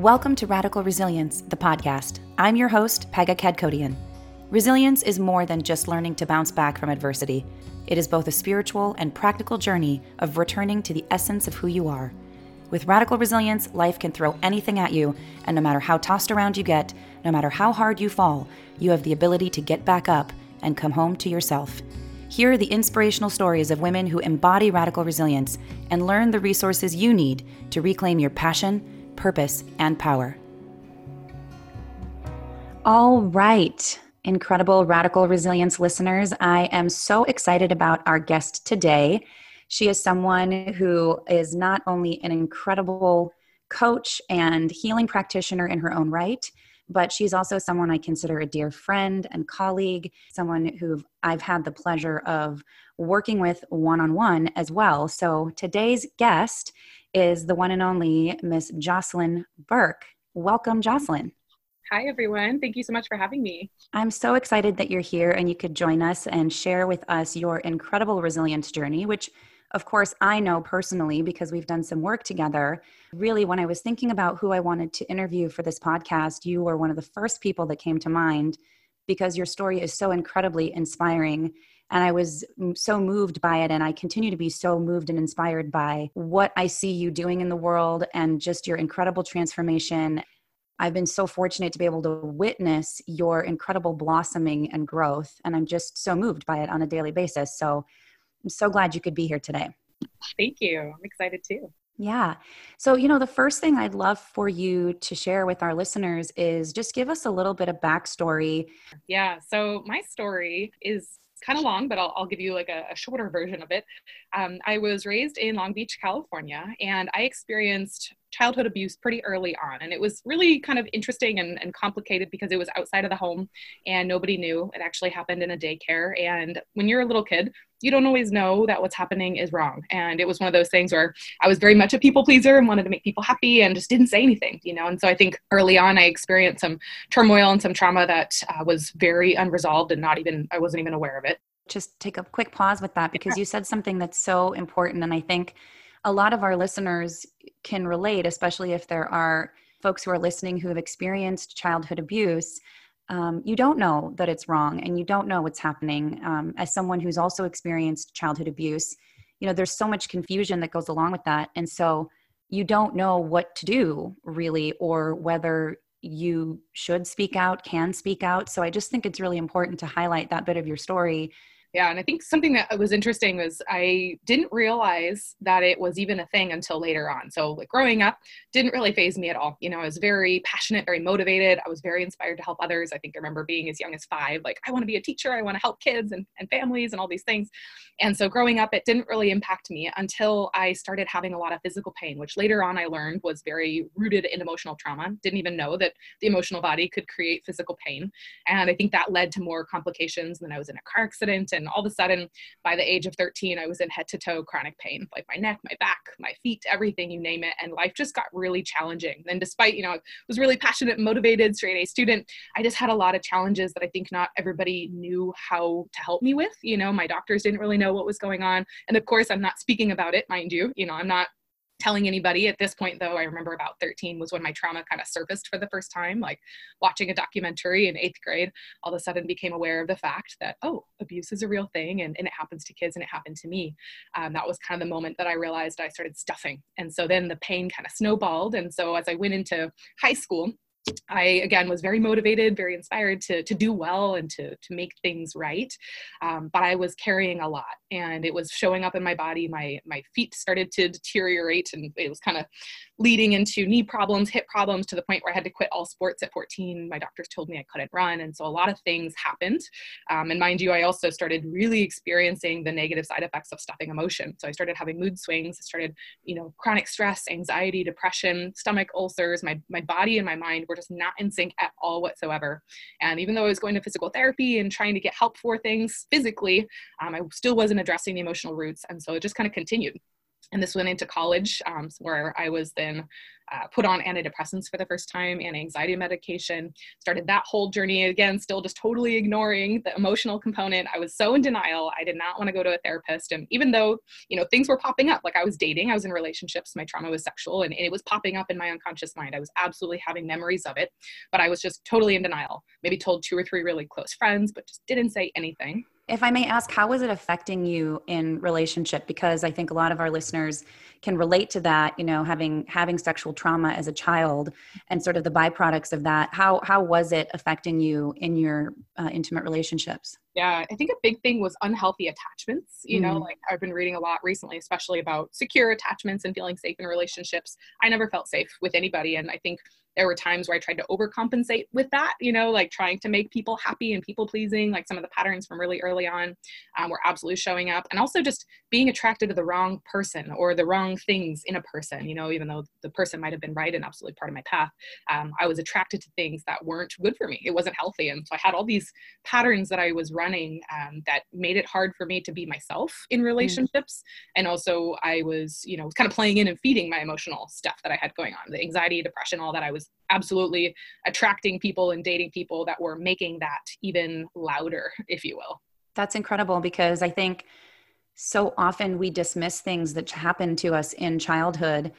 Welcome to Radical Resilience, the podcast. I'm your host, Pega Kadkodian. Resilience is more than just learning to bounce back from adversity. It is both a spiritual and practical journey of returning to the essence of who you are. With radical resilience, life can throw anything at you, and no matter how tossed around you get, no matter how hard you fall, you have the ability to get back up and come home to yourself. Here are the inspirational stories of women who embody radical resilience and learn the resources you need to reclaim your passion purpose, and power. All right, incredible radical resilience listeners. I am so excited about our guest today. She is someone who is not only an incredible coach and healing practitioner in her own right, but she's also someone I consider a dear friend and colleague, someone who I've had the pleasure of working with one on one as well. So today's guest is the one and only Miss Jocelyn Burke. Welcome, Jocelyn. Hi, everyone. Thank you so much for having me. I'm so excited that you're here and you could join us and share with us your incredible resilience journey, which, of course, I know personally because we've done some work together. Really, when I was thinking about who I wanted to interview for this podcast, you were one of the first people that came to mind because your story is so incredibly inspiring and I was so moved by it. And I continue to be so moved and inspired by what I see you doing in the world and just your incredible transformation. I've been so fortunate to be able to witness your incredible blossoming and growth. And I'm just so moved by it on a daily basis. So I'm so glad you could be here today. Thank you. I'm excited too. Yeah. So, you know, the first thing I'd love for you to share with our listeners is just give us a little bit of backstory. Yeah. So, my story is kind of long, but I'll, I'll give you like a, a shorter version of it. Um, I was raised in Long Beach, California, and I experienced childhood abuse pretty early on. And it was really kind of interesting and, and, complicated because it was outside of the home and nobody knew. It actually happened in a daycare. And when you're a little kid, you don't always know that what's happening is wrong. And it was one of those things where I was very much a people pleaser and wanted to make people happy and just didn't say anything, you know. And so I think early on I experienced some turmoil and some trauma that uh, was very unresolved and not even, I wasn't even aware of it. Just take a quick pause with that because yeah. you said something that's so important. And I think a lot of our listeners can relate, especially if there are folks who are listening who have experienced childhood abuse. Um, you don't know that it's wrong and you don't know what's happening. Um, as someone who's also experienced childhood abuse you know there's so much confusion that goes along with that. And so you don't know what to do really or whether you should speak out can speak out. So i just think it's really important to highlight that bit of your story yeah, and I think something that was interesting was I didn't realize that it was even a thing until later on. So, like growing up, didn't really faze me at all. You know, I was very passionate, very motivated. I was very inspired to help others. I think I remember being as young as five, like, I want to be a teacher, I want to help kids and, and families and all these things. And so, growing up, it didn't really impact me until I started having a lot of physical pain, which later on I learned was very rooted in emotional trauma. Didn't even know that the emotional body could create physical pain. And I think that led to more complications. And then I was in a car accident and all of a sudden by the age of 13 i was in head to toe chronic pain like my neck my back my feet everything you name it and life just got really challenging. And despite you know i was really passionate motivated straight a student i just had a lot of challenges that i think not everybody knew how to help me with you know? My doctors didn't really know what was going on and of course i'm not speaking about it mind you you know i'm not telling anybody at this point though i remember about 13 was when my trauma kind of surfaced for the first time like watching a documentary in eighth grade all of a sudden became aware of the fact that oh abuse is a real thing and, and it happens to kids and it happened to me. Um, that was kind of the moment that i realized i started stuffing and so then the pain kind of snowballed and so as i went into high school I again was very motivated, very inspired to to do well and to to make things right, um, but I was carrying a lot, and it was showing up in my body. My my feet started to deteriorate, and it was kind of leading into knee problems, hip problems, to the point where I had to quit all sports at 14. My doctors told me I couldn't run, and so a lot of things happened. Um, and mind you, I also started really experiencing the negative side effects of stuffing emotion. So I started having mood swings. I started, you know, chronic stress, anxiety, depression, stomach ulcers. My my body and my mind were just not in sync at all whatsoever. And even though I was going to physical therapy and trying to get help for things physically, um, I still wasn't addressing the emotional roots. And so it just kind of continued. And this went into college um, where i was then uh, put on antidepressants for the first time and anxiety medication started that whole journey again still just totally ignoring the emotional component. I was so in denial. I did not want to go to a therapist and even though you know things were popping up like i was dating i was in relationships my trauma was sexual and, and it was popping up in my unconscious mind. I was absolutely having memories of it but i was just totally in denial. Maybe told two or three really close friends but just didn't say anything if I may ask, how was it affecting you in relationship? Because I think a lot of our listeners can relate to that, you know, having having sexual trauma as a child and sort of the byproducts of that. How how was it affecting you in your uh, intimate relationships? Yeah, I think a big thing was unhealthy attachments. You mm-hmm. know, like I've been reading a lot recently, especially about secure attachments and feeling safe in relationships. I never felt safe with anybody, and I think there were times where I tried to overcompensate with that, you know, like trying to make people happy and people pleasing, like some of the patterns from really early on um, were absolutely showing up. And also just being attracted to the wrong person or the wrong things in a person, you know, even though the person might have been right and absolutely part of my path, um, I was attracted to things that weren't good for me. It wasn't healthy. And so I had all these patterns that I was running um, that made it hard for me to be myself in mm. relationships. Mm. And also I was, you know, kind of playing in and feeding my emotional stuff that I had going on, the anxiety, depression, all that I was was absolutely attracting people and dating people that were making that even louder, if you will. That's incredible because I think so often we dismiss things that happen to us in childhood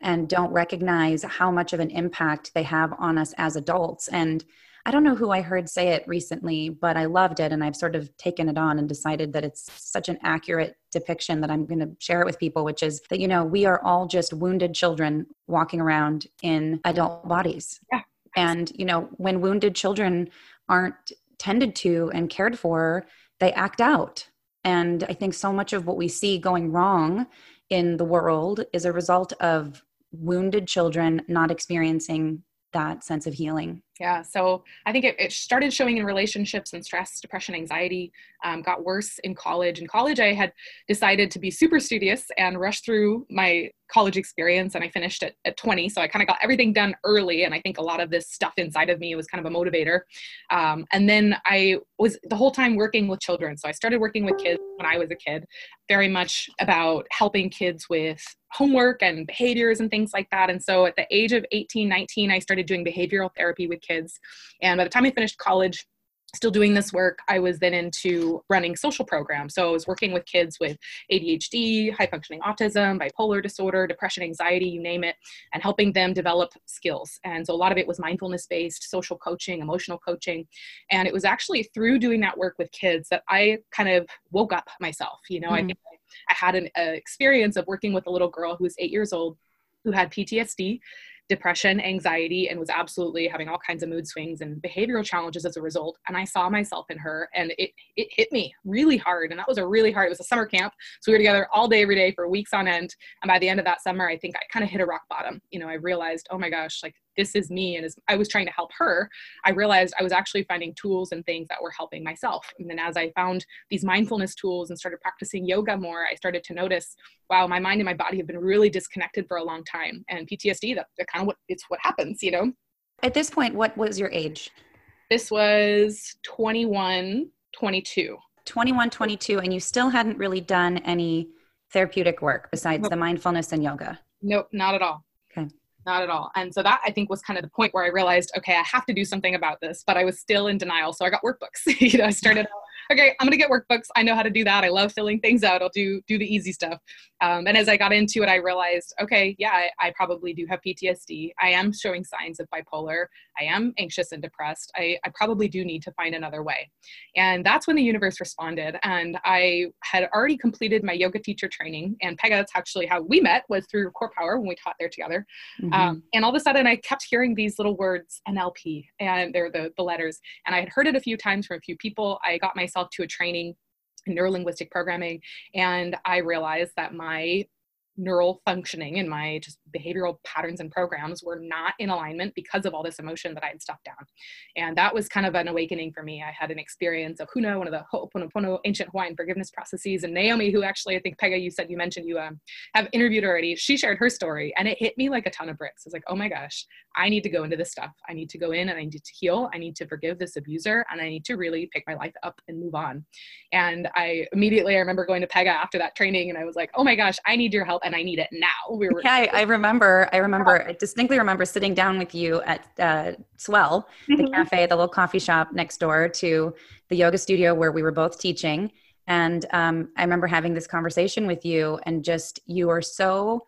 and don't recognize how much of an impact they have on us as adults. And I don't know who I heard say it recently, but I loved it and I've sort of taken it on and decided that it's such an accurate depiction that I'm going to share it with people, which is that, you know, we are all just wounded children walking around in adult bodies. Yeah. And, you know, when wounded children aren't tended to and cared for, they act out. And I think so much of what we see going wrong in the world is a result of wounded children not experiencing that sense of healing yeah so i think it, it started showing in relationships and stress depression anxiety um, got worse in college. In college i had decided to be super studious and rush through my college experience and i finished at, at 20 so i kind of got everything done early and i think a lot of this stuff inside of me was kind of a motivator. Um, and then i was the whole time working with children so i started working with kids when i was a kid very much about helping kids with homework and behaviors and things like that. And so at the age of 18 19 i started doing behavioral therapy with kids. And by the time I finished college, still doing this work, I was then into running social programs. So I was working with kids with ADHD, high functioning autism, bipolar disorder, depression, anxiety, you name it, and helping them develop skills. And so a lot of it was mindfulness based, social coaching, emotional coaching. And it was actually through doing that work with kids that I kind of woke up myself. You know, mm-hmm. I, I had an uh, experience of working with a little girl who was eight years old who had PTSD depression, anxiety, and was absolutely having all kinds of mood swings and behavioral challenges as a result. And I saw myself in her and it, it hit me really hard. And that was a really hard, it was a summer camp. So we were together all day, every day for weeks on end. And by the end of that summer, I think I kind of hit a rock bottom. You know, I realized, oh my gosh, like this is me. And as I was trying to help her, I realized I was actually finding tools and things that were helping myself. And then as I found these mindfulness tools and started practicing yoga more, I started to notice, wow, my mind and my body have been really disconnected for a long time. And PTSD, that, that kind of what it's what happens, you know? At this point, what was your age? This was 21, 22. 21, 22, and you still hadn't really done any therapeutic work besides nope. the mindfulness and yoga? Nope, not at all. Okay not at all. And so that I think was kind of the point where I realized, okay, I have to do something about this, but I was still in denial. So I got workbooks. you know, I started out okay, I'm gonna get workbooks. I know how to do that. I love filling things out. I'll do do the easy stuff. Um, and as I got into it, I realized, okay, yeah, I, I, probably do have PTSD. I am showing signs of bipolar. I am anxious and depressed. I, I probably do need to find another way. And that's when the universe responded. And I had already completed my yoga teacher training. And Pega, that's actually how we met was through Core Power when we taught there together. Mm-hmm. Um, and all of a sudden, I kept hearing these little words NLP, and they're the the letters. And I had heard it a few times from a few people. I got myself myself to a training in neurolinguistic programming and i realized that my neural functioning and my just behavioral patterns and programs were not in alignment because of all this emotion that I had stuffed down. And that was kind of an awakening for me. I had an experience of Huna, one of the Ho'oponopono ancient Hawaiian forgiveness processes, and Naomi, who actually I think Pega, you said you mentioned you um, have interviewed already. She shared her story, and it hit me like a ton of bricks. I was like, oh my gosh, I need to go into this stuff. I need to go in and I need to heal. I need to forgive this abuser, and I need to really pick my life up and move on. And I immediately I remember going to Pega after that training, and I was like, oh my gosh, I need your help and I need it now. We were. Yeah, I, I remember. I remember. I distinctly remember sitting down with you at uh, Swell, the mm-hmm. cafe, the little coffee shop next door to the yoga studio where we were both teaching. And um, I remember having this conversation with you, and just you are so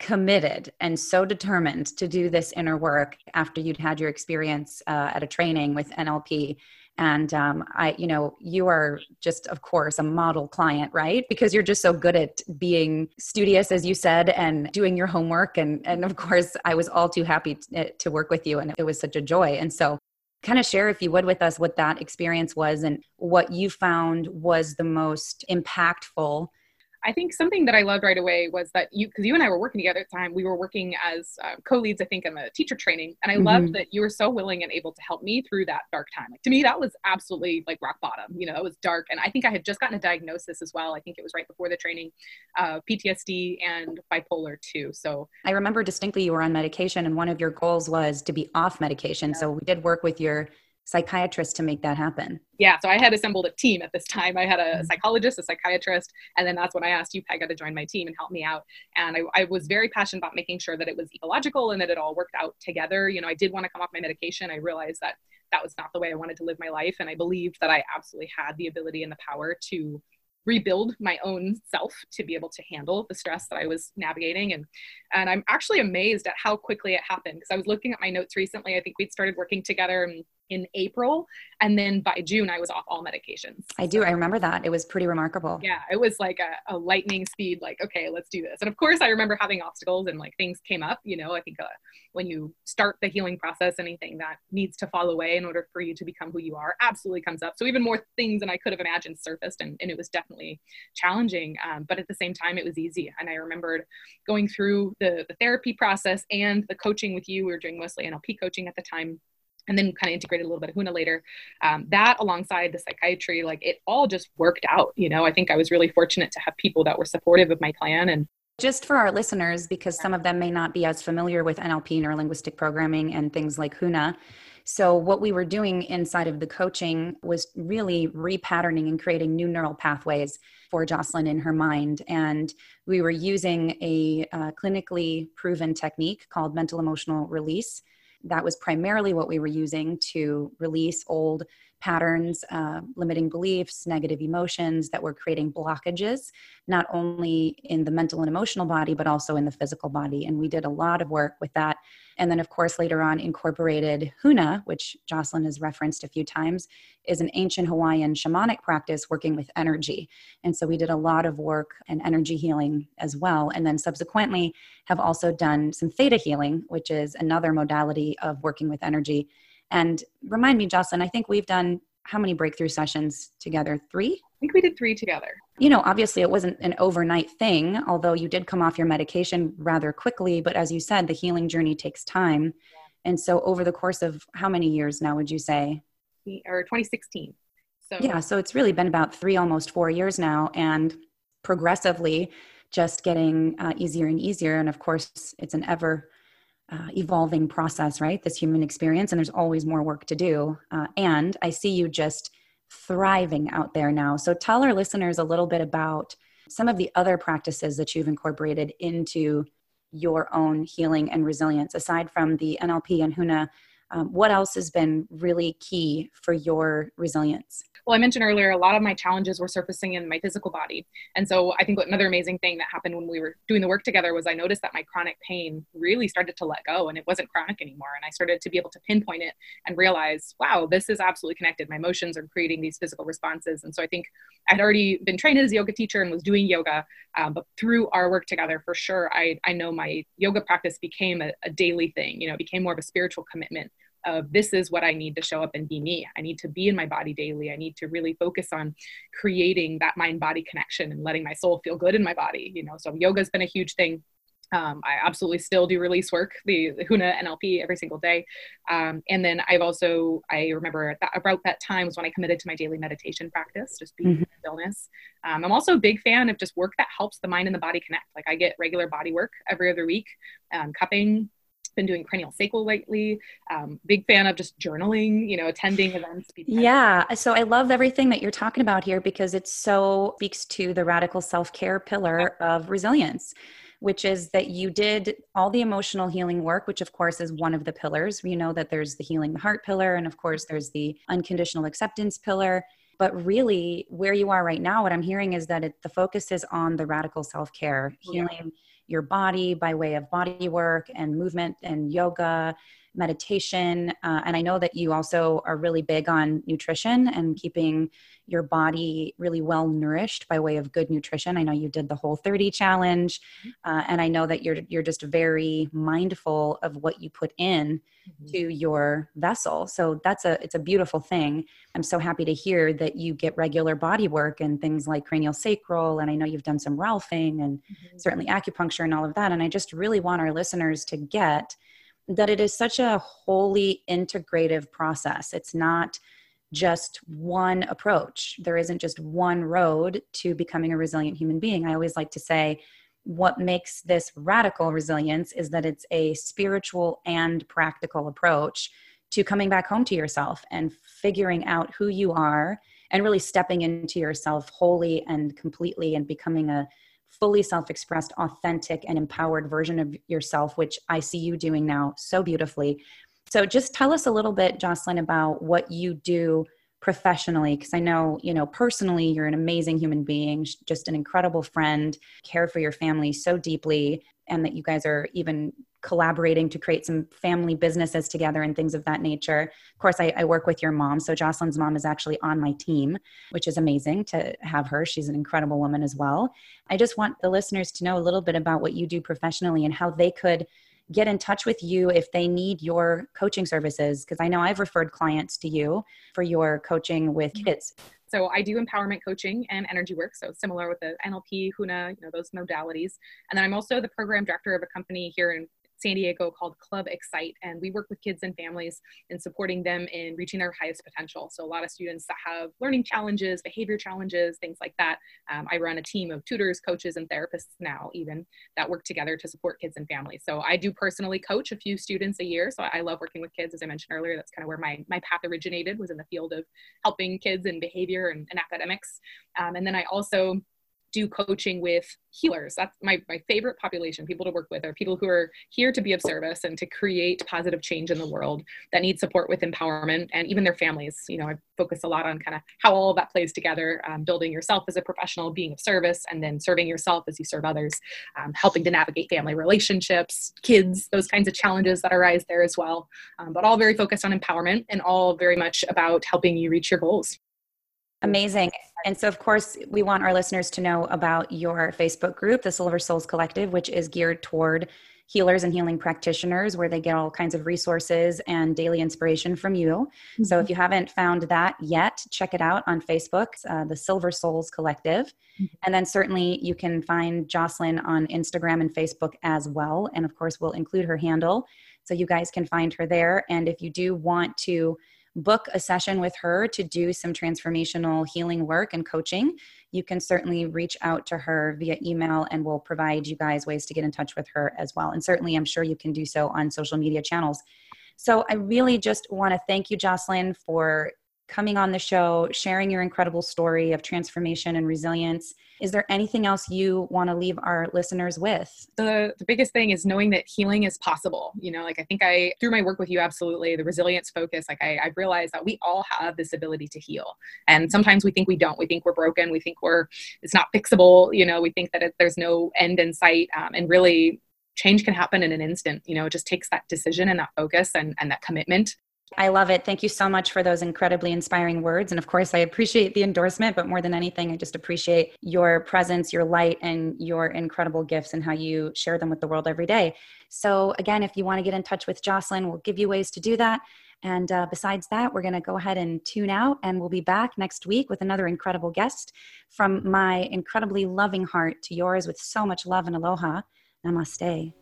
committed and so determined to do this inner work after you'd had your experience uh, at a training with NLP and um, i you know you are just of course a model client right? Because you're just so good at being studious as you said and doing your homework. And and of course i was all too happy to, to work with you and it was such a joy. And so kind of share if you would with us what that experience was and what you found was the most impactful I think something that I loved right away was that you, because you and I were working together at the time, we were working as uh, co-leads, I think, in the teacher training, and I mm-hmm. loved that you were so willing and able to help me through that dark time. Like to me, that was absolutely like rock bottom. You know, it was dark, and I think I had just gotten a diagnosis as well. I think it was right before the training, uh, PTSD and bipolar too. So I remember distinctly you were on medication, and one of your goals was to be off medication. Yeah. So we did work with your psychiatrist to make that happen? Yeah, so I had assembled a team at this time. I had a mm-hmm. psychologist, a psychiatrist, and then that's when I asked you, Pega, to join my team and help me out. And I, I, was very passionate about making sure that it was ecological and that it all worked out together. You know, I did want to come off my medication. I realized that that was not the way I wanted to live my life, and I believed that I absolutely had the ability and the power to rebuild my own self to be able to handle the stress that I was navigating. And, and I'm actually amazed at how quickly it happened because I was looking at my notes recently. I think we'd started working together and in April. And then by June, I was off all medications. I do. I remember that. It was pretty remarkable. Yeah. It was like a, a, lightning speed, like, okay, let's do this. And of course, I remember having obstacles and like things came up. You know, I think uh, when you start the healing process, anything that needs to fall away in order for you to become who you are absolutely comes up. So even more things than I could have imagined surfaced. And, and it was definitely challenging. Um, but at the same time, it was easy. And I remembered going through the, the therapy process and the coaching with you. We were doing mostly NLP coaching at the time and then kind of integrated a little bit of Huna later. Um, that alongside the psychiatry, like it all just worked out. You know, I think I was really fortunate to have people that were supportive of my plan and just for our listeners, because some of them may not be as familiar with NLP, neurolinguistic programming, and things like Huna. So, what we were doing inside of the coaching was really repatterning and creating new neural pathways for Jocelyn in her mind. And we were using a uh, clinically proven technique called mental emotional release that was primarily what we were using to release old patterns, uh, limiting beliefs, negative emotions that were creating blockages, not only in the mental and emotional body, but also in the physical body. And we did a lot of work with that and then, of course, later on incorporated Huna, which Jocelyn has referenced a few times, is an ancient Hawaiian shamanic practice working with energy. And so we did a lot of work and energy healing as well. And then subsequently have also done some theta healing, which is another modality of working with energy. And remind me, Jocelyn, I think we've done how many breakthrough sessions together? Three? I think we did three together. You know, obviously it wasn't an overnight thing, although you did come off your medication rather quickly. But as you said, the healing journey takes time. Yeah. And so, over the course of how many years now would you say? Or 2016. So, yeah, so it's really been about three, almost four years now. And progressively just getting uh, easier and easier. And of course, it's an ever uh, evolving process, right? This human experience, and there's always more work to do. Uh, and I see you just thriving out there now. So tell our listeners a little bit about some of the other practices that you've incorporated into your own healing and resilience, aside from the NLP and HUNA. Um, what else has been really key for your resilience? Well, I mentioned earlier, a lot of my challenges were surfacing in my physical body. And so I think another amazing thing that happened when we were doing the work together was I noticed that my chronic pain really started to let go and it wasn't chronic anymore. And I started to be able to pinpoint it and realize, wow, this is absolutely connected. My emotions are creating these physical responses. And so I think I'd already been trained as a yoga teacher and was doing yoga. Um, but through our work together, for sure, I, I know my yoga practice became a, a daily thing, you know, it became more of a spiritual commitment of this is what I need to show up and be me. I need to be in my body daily. I need to really focus on creating that mind body connection and letting my soul feel good in my body. You know, so yoga has been a huge thing. Um, I absolutely still do release work, the, the Huna NLP every single day. Um, and then I've also, I remember that, about that time was when I committed to my daily meditation practice, just being mm-hmm. in stillness. Um, I'm also a big fan of just work that helps the mind and the body connect. Like I get regular body work every other week, um, cupping, been doing cranial sacral lately. Um, big fan of just journaling, you know, attending events. Yeah. So I love everything that you're talking about here because it so speaks to the radical self care pillar of resilience. Which is that you did all the emotional healing work, which of course is one of the pillars. We know that there's the healing the heart pillar, and of course, there's the unconditional acceptance pillar but really where you are right now what i'm hearing is that it, the focus is on the radical self-care healing yeah your body by way of body work and movement and yoga meditation uh, and i know that you also are really big on nutrition and keeping your body really well nourished by way of good nutrition i know you did the whole 30 challenge mm-hmm. uh, and i know that you're you're just very mindful of what you put in mm-hmm. to your vessel so that's a it's a beautiful thing i'm so happy to hear that you get regular body work and things like cranial sacral and i know you've done some Rolfing and mm-hmm. certainly acupuncture and all of that and i just really want our listeners to get that it is such a wholly integrative process. It's not just one approach. There isn't just one road to becoming a resilient human being. I always like to say, what makes this radical resilience is that it's a spiritual and practical approach to coming back home to yourself and figuring out who you are and really stepping into yourself wholly and completely and becoming a fully self expressed, authentic, and empowered version of yourself, which I see you doing now so beautifully. So, just tell us a little bit, Jocelyn, about what you do professionally because i know you know personally you're an amazing human being just an incredible friend care for your family so deeply and that you guys are even collaborating to create some family businesses together and things of that nature. Of course, I, I, work with your mom. So Jocelyn's mom is actually on my team, which is amazing to have her. She's an incredible woman as well. I just want the listeners to know a little bit about what you do professionally and how they could get in touch with you if they need your coaching services. Because I know I've referred clients to you for your coaching with mm-hmm. kids. So I do empowerment coaching and energy work. So similar with the NLP, HUNA, you know, those modalities. And then I'm also the program director of a company here in San Diego called Club Xcite, and we work with kids and families in supporting them in reaching their highest potential. So, a lot of students that have learning challenges, behavior challenges, things like that. Um, I run a team of tutors, coaches, and therapists now, even that work together to support kids and families. So, I do personally coach a few students a year. So, I love working with kids, as I mentioned earlier. That's kind of where my, my path originated, was in the field of helping kids in behavior and, and academics. Um, and then I also do coaching with healers. That's my, my favorite population, people to work with, are people who are here to be of service and to create positive change in the world that need support with empowerment and even their families. You know, I focus a lot on kind of how all of that plays together, um, building yourself as a professional, being of service, and then serving yourself as you serve others, um, helping to navigate family relationships, kids, those kinds of challenges that arise there as well. Um, but all very focused on empowerment and all very much about helping you reach your goals. Amazing. And so, of course, we want our listeners to know about your Facebook group, the Silver Souls Collective, which is geared toward healers and healing practitioners, where they get all kinds of resources and daily inspiration from you. Mm-hmm. So, if you haven't found that yet, check it out on Facebook, uh, the Silver Souls Collective. Mm-hmm. And then, certainly, you can find Jocelyn on Instagram and Facebook as well. And of course, we'll include her handle so you guys can find her there. And if you do want to, book a session with her to do some transformational healing work and coaching, you can certainly reach out to her via email and we'll provide you guys ways to get in touch with her as well. And certainly, I'm sure you can do so on social media channels. So, I really just want to thank you, Jocelyn, for coming on the show, sharing your incredible story of transformation and resilience. Is there anything else you want to leave our listeners with? The, the biggest thing is knowing that healing is possible. You know, like I think I, through my work with you, absolutely, the resilience focus, like I, I've realized that we all have this ability to heal. And sometimes we think we don't. We think we're broken. We think we're, it's not fixable. You know, we think that it, there's no end in sight. Um, and really, change can happen in an instant you know it just takes that decision and that focus and, and that commitment I love it. Thank you so much for those incredibly inspiring words. And of course, I appreciate the endorsement, but more than anything, I just appreciate your presence, your light, and your incredible gifts and how you share them with the world every day. So, again, if you want to get in touch with Jocelyn, we'll give you ways to do that. And uh, besides that, we're going to go ahead and tune out, and we'll be back next week with another incredible guest from my incredibly loving heart to yours with so much love and aloha. Namaste.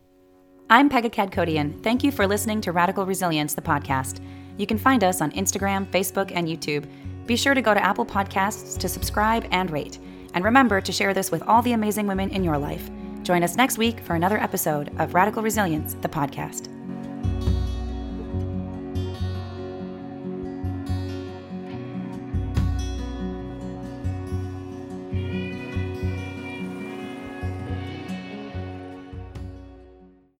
I'm Pegah Kadkodian. Thank you for listening to Radical Resilience, the podcast. You can find us on Instagram, Facebook, and YouTube. Be sure to go to Apple Podcasts to subscribe and rate. And remember to share this with all the amazing women in your life. Join us next week for another episode of Radical Resilience, the podcast.